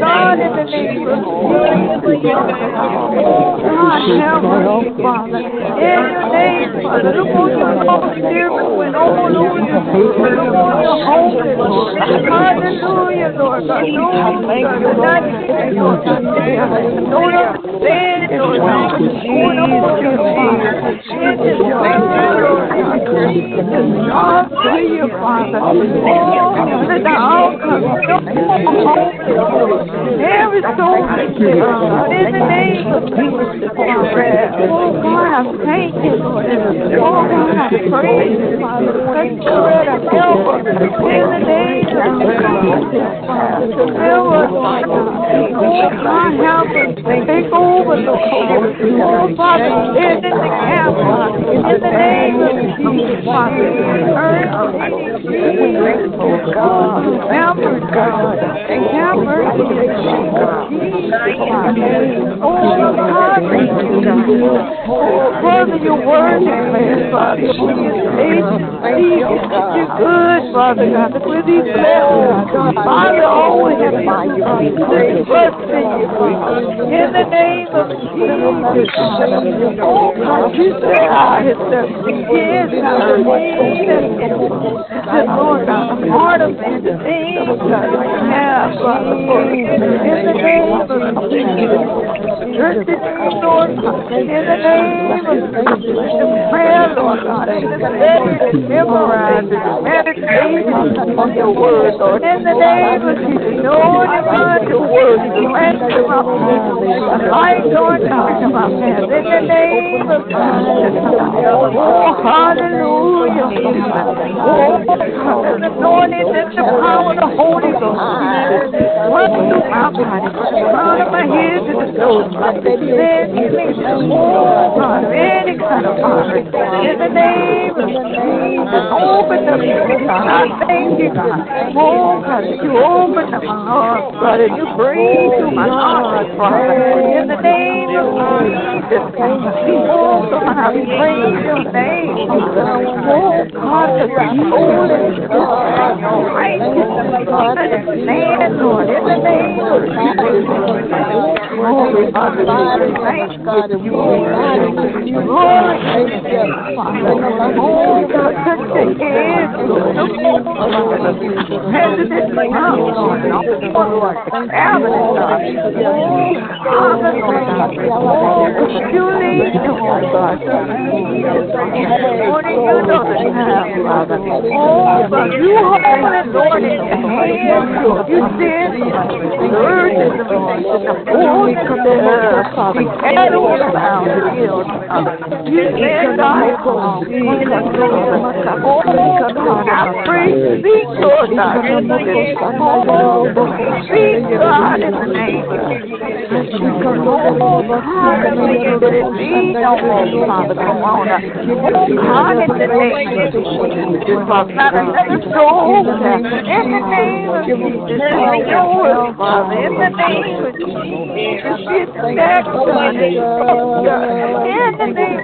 God, in the name of God, help us, Father. In name, you. Hallelujah, Lord Lord Lord Lord Father. There is so much in the name of Jesus. Oh God, I thank you. Oh God, I praise you, Father. Thank you for the help in the name of Jesus. Fill us, Oh God, help us. Take over, the Lord. Oh Father, in the camp, in the name of Jesus, Father. Earth, Jesus, God, help us, God. Encounter conviction, Oh, God, thank you, God. Oh, Father, your word Father, you're good, Father God, that we're these blessings. Father, always have my trust in you, In the name of Jesus. Oh, God, you I have Yes, The Lord part of these God have, Father, in the name of Jesus. Just Lord, in the name of Jesus. The Lord God, in the name of memorize the on your word, Lord. In the name of Jesus, Lord, divine your word, grant to my people, light, Lord, out to my hands. In the name of Jesus. Oh, hallelujah. Oh, the anointing and the power of the Holy Ghost. What do my body? All of my to the soul. In the name of Jesus, open up, God. I thank you, God. Oh, God, you open up my heart, God, and you breathe through my heart, Father. In the name of Jesus, oh, God, I praise your name, Father. Oh, God, because you holy, God, you're righteous, God, Lord, in the name of Jesus. Oh, God, and we Lord, thank you, Father. God, touch the ears, Lord. Father, all around the field, of Oh. Oh, in the name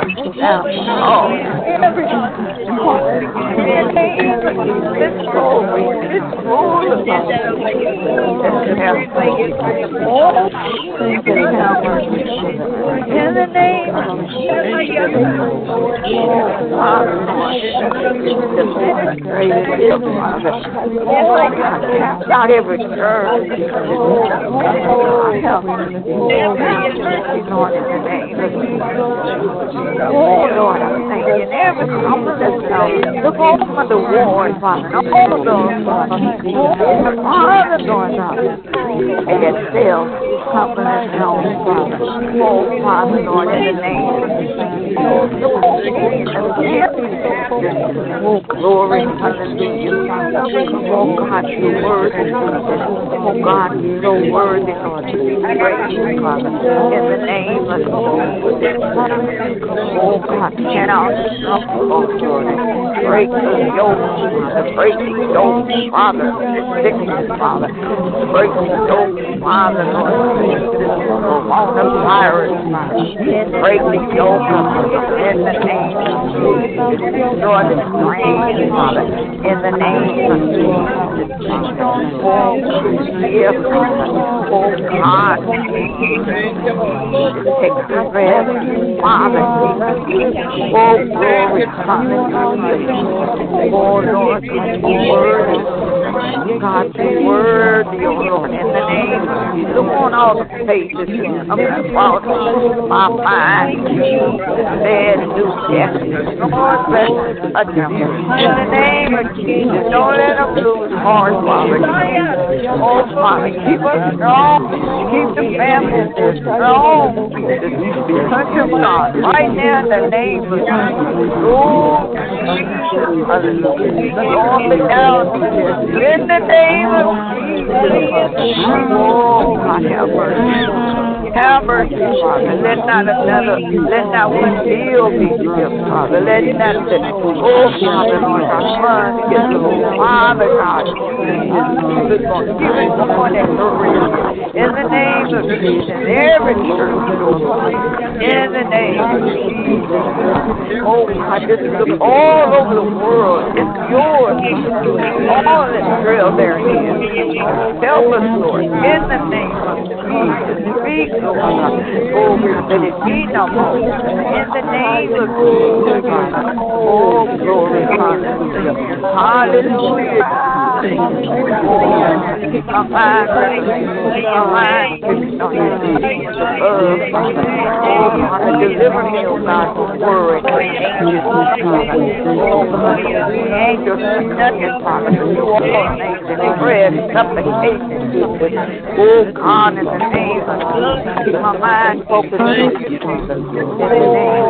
Oh, cast out every God, help. Oh, Lord, I thank you. In every confidence, look over the ward, Father. All of those, Father. Oh, Father, Lord, God. And it still confidence now, Father. Oh, Father, Lord, in the name of Jesus. Oh, glory, Father. Oh, God, you're worthy, Father. God, you're so worthy, Lord, Father. In the name of Jesus. Oh, God, get out the Lord. Break the yoke, Father. Break the yoke, Father. The sickness, Father. Break the yoke, Father, Lord. This coronavirus, Father. Break the yoke, in the name of Jesus. The strain, Father. In the name of Jesus, Father. Oh, Father. Oh, God. Take the rest, Father. Oh, glory, hallelujah. Oh, Lord, you're worthy. God, you're worthy, oh, Lord, in the name of Jesus. On all the faces of my fault, my mind, dead, new death. Lord, bless us. In the name of Jesus, don't let them lose heart, Father. Oh, Father, keep us strong. Keep the families strong. Touch them, God, right now in the name of Jesus. Oh, hallelujah. Lord, down in the name of Jesus. Oh, have mercy. Have mercy, Father. Let not another, let not one deal be skipped, Father. Let not the, oh, Father, Lord, our son get the Father, God. Keep it keep it in the name of Jesus, every church, in the name of Jesus. Oh, God, this is all over the world. It's yours. All the trail there is. Help us, Lord, in the name of Jesus. Speak Oh, let it no more. In the name of Jesus, Oh, glory, Father. Hallelujah. Keep my mind ready. Keep my mind fixed on you. Oh, Father, deliver me, oh God, from worry. Oh God, angels, nothing, Father. You things in prayer, supplication. Oh God, in the name of Jesus, In the name of Jesus. Your name.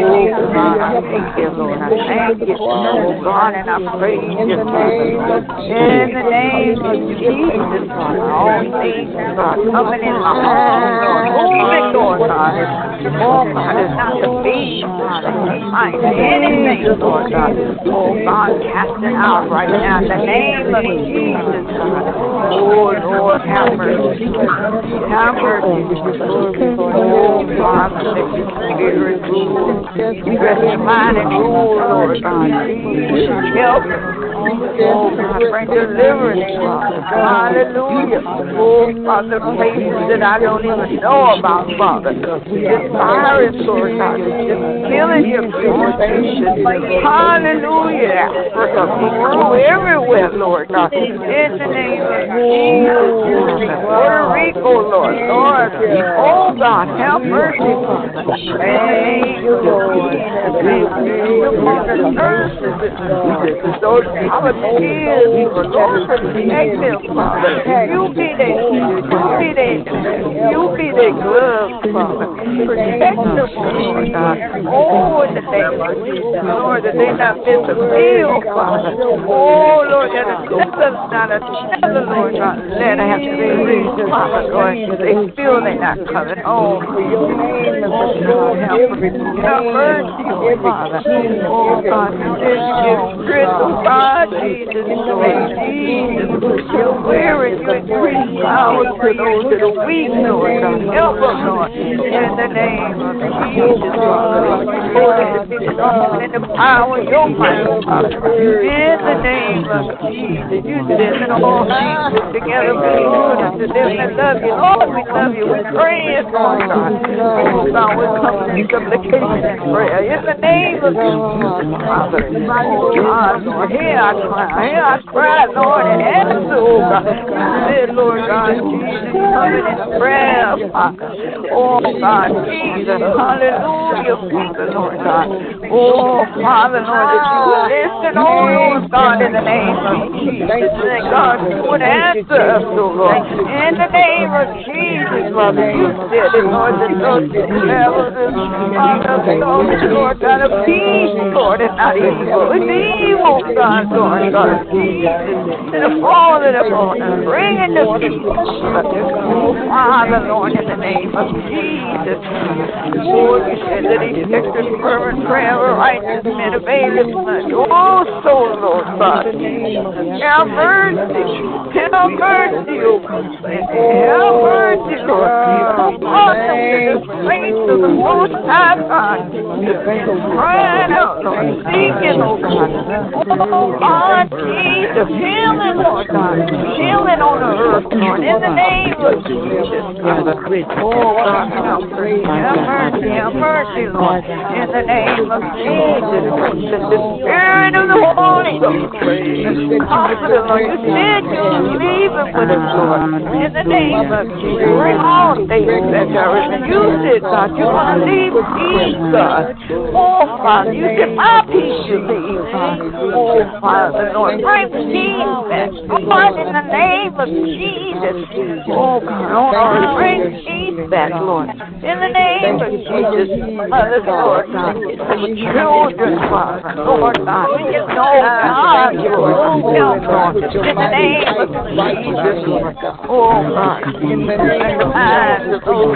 Oh God, thank you, Lord. I thank you, oh God, and I praise you. In the name of Jesus, Father, all things, God, coming in my heart, Lord. Lord God. Oh God. Anything, Lord God. Oh God, casting out right now in the name of Jesus, God. Oh Lord, have mercy. Have mercy. Oh Father, let your spirit rule. Rest your mind rule, Lord God. Help. Oh God, bring deliverance, Father. Hallelujah. Oh Father, places that I don't even know about, Father. This virus, Lord God, your people. Hallelujah. Africa, Peru, everywhere, Lord God. In the name of Jesus. Puerto Rico, Lord. Lord. Oh God, have mercy, Father. Thank you, Lord. Upon the nurses, those volunteers, Lord, protect them, Father. You be their, you be their, you be their Father. Lord. Oh, in the name of Jesus, Lord, that they not a meal, Father. Oh, Lord, that another, not another, Lord God, let have to be Father, because they feel they're not. Your name is God, Have mercy, oh, Father. Oh, God, this is crystal, oh, God, Jesus, Jesus. You're wearing your increase power oh, to those that are weak, Lord God. Help them, Lord, in the name of Jesus, Lord. In the power of your might, Father. In the name of Jesus, you said that all things together for the good and to them that love you. Lord, we love you. We're oh, praying, Lord God. Oh, God, we're coming in supplication and prayer. In the name of Jesus, Father. Oh, God, Lord, hear our cry. Hear our cry, Lord, and answer, oh, God. Lord God, Jesus, coming in prayer, Father. Oh, God, Jesus, hallelujah, Father, Lord God. Oh, Father, Lord, that you will listen, oh, Lord God, in the name of Jesus. God, you would answer us, oh, Lord. In the name of Jesus, Father, you said it, Lord, that those that travel Father, those, Lord God, of peace, Lord, and not evil. It's evil, God, Lord God, Jesus. To the fallen upon us, bring in the peace, Father, Lord, in the name of Jesus. Oh, you said that he takes the fervent prayer of a righteous availeth much. Oh, so, Lord God, have mercy. Have mercy, oh God. Have mercy, Lord. Come on them to the place of the Most High God. Crying out, Lord. Seeking, oh God. Oh, God, Jesus. Healing, Lord God. Healing on the earth, Lord. In the name of Jesus. Oh, God, have mercy. Have mercy. Have mercy, Lord. In the name of Jesus. The Spirit of the Holy Ghost. Comforter, Lord. You said you leave it with us, Lord. In the name of Jesus. Bring all things that are said, God, you want to leave peace, God. Oh, Father, you said my peace you leave. Oh, Father, Lord, bring peace back. God, in the name of Jesus. Oh, oh, Lord, bring peace back, Lord. In the name of Jesus, Mother, Lord, God, children, Father, Lord, you know, Lord, In the name of Jesus, Oh, God, in the name of oh.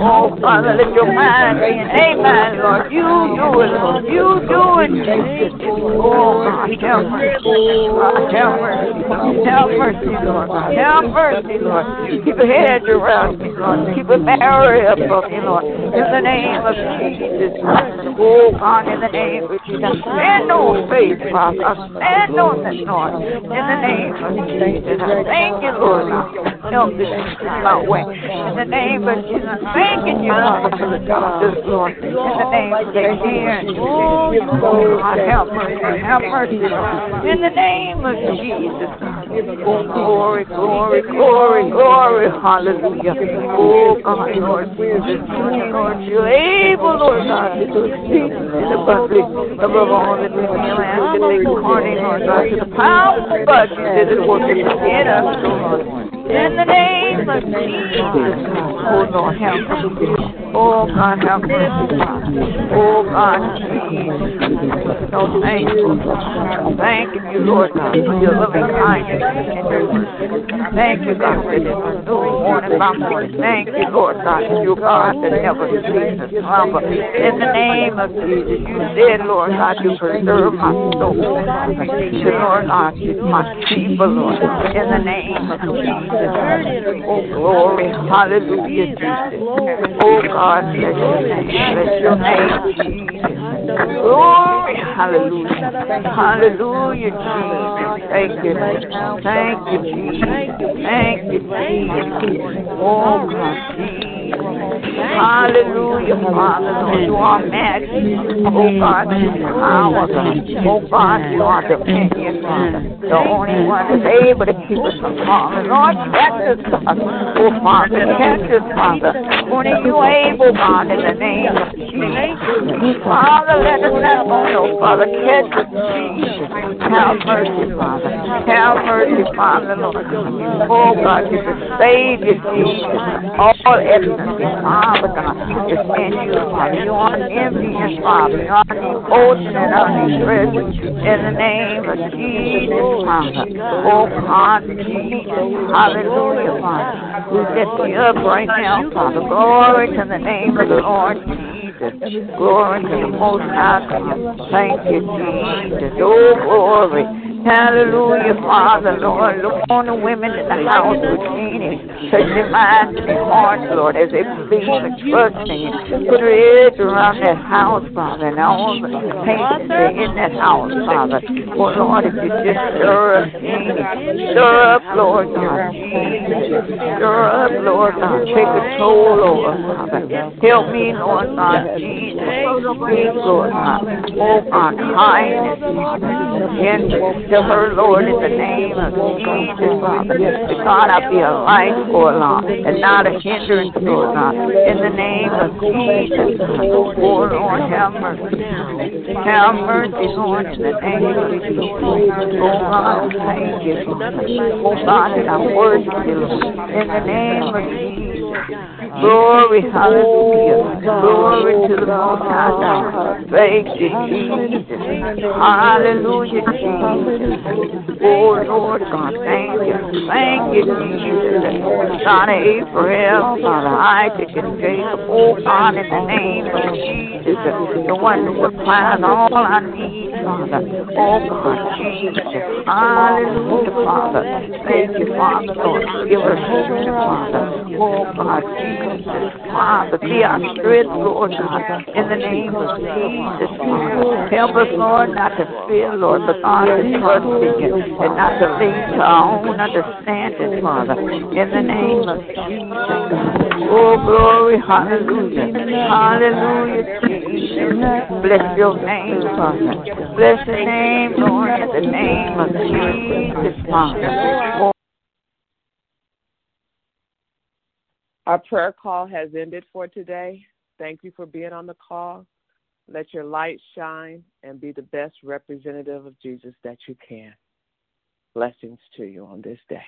Oh, Father, let your amen, Lord. You do it, Lord. You do it, Jesus. Oh, God, mercy. Mercy. Lord. Mercy, Lord. Keep a hedge around me, Lord. Keep a barrier me, Lord. In the name of Jesus. Oh, God, in the name of Jesus. Stand on faith, Father. Stand on that, Lord. In the name of Jesus. Thank you, Lord. Help this my way. In the name of Jesus. Thanking you, Lord, for the doctors, Lord. In the name of Jesus. Oh, God, help mercy. Help mercy, Lord. In the name of Jesus. Oh, glory, glory, glory, glory. Hallelujah. Oh, God, Lord. Lord, you're able, Lord God, to do exceedingly abundantly above all that we can ask and think according, Lord God, to the power of God that is working in us, Lord. In the name of Jesus. Oh, Lord, help us. Oh, God, help us. Oh, God. So thankful. Thank you, Lord God, for your loving kindness and your mercy. Thank you, God, for this new morning by morning. Thank you, Lord God, that you're God that never sleeps or slumber. In the name of Jesus, you said, Lord God, you preserve my soul. You, Lord God, my people, Lord. In the name of Jesus. Oh, glory. Hallelujah, Jesus. Oh, God, bless your. Bless your name. Glory. Hallelujah. Hallelujah, Jesus. Thank you. Thank you, Jesus. Thank you, Jesus. Oh, God. Hallelujah, Father. You are majesty. Oh, God, you power. Oh, God, you are dominion, Father. The only one that's able to keep us from falling. Lord, catch us, God. Oh, Father, catch us, Father. Only you able, God, in the name of Jesus. Father, let us go, no, oh, Father. Catch us, Jesus. Have mercy, Father. Have mercy, Father, Lord. Oh, God, you can save you, Jesus. All excellence, Father, God. It's in you, Father. You are envious, Father. You are ocean and omnipresent. In the name of Jesus, Father. Oh, God, Jesus. Hallelujah, Father. We lift you up right now, Father. Glory to the name of the Lord Jesus. Glory to the Most High God. Thank you, Jesus. Oh, glory. Hallelujah, Father, Lord. Look on the women in the house with meaning. Touch their minds and their hearts, Lord, as they believe and trust in you. Put a edge around that house, Father, and all the patients that in that house, Father. Oh, Lord, if you just stir up, stir up, Lord God. Stir up, Lord God. Take control over, Father. Help me, Lord God, Jesus. Please, Lord God. Oh, God, kindness, Father to her, Lord, in the name of Jesus, Father. God, I be a light for Allah and not a hindrance, Lord God. In the name of Jesus, oh Lord, have mercy. Have mercy, Lord, in the name of Jesus. Oh God, thank you, Father. Oh God, and I worship you, Lord. In the name of Jesus. Glory, hallelujah. Glory to the Most High God. Thank you, Jesus. Hallelujah, Jesus. Oh, Lord God, thank you. Thank you, Jesus. God of Abraham, Father Isaac, and Jacob. Oh, God, in the name of Jesus, the one who supplies all I need, Father. Oh, God, Jesus. Hallelujah, Father. Thank you, Father, Lord. Give us strength, Father. Oh, God, Jesus. Father, be our strength, Lord God, in the name of Jesus. Help us, Lord, not to fear, Lord, but God, to trust you and not to lean to our own understanding, Father, in the name of Jesus. Oh, glory, hallelujah. Hallelujah, Jesus. Bless your name, Father. Bless your name, Lord, in the name of Jesus, Father. Our prayer call has ended for today. Thank you for being on the call. Let your light shine and be the best representative of Jesus that you can. Blessings to you on this day.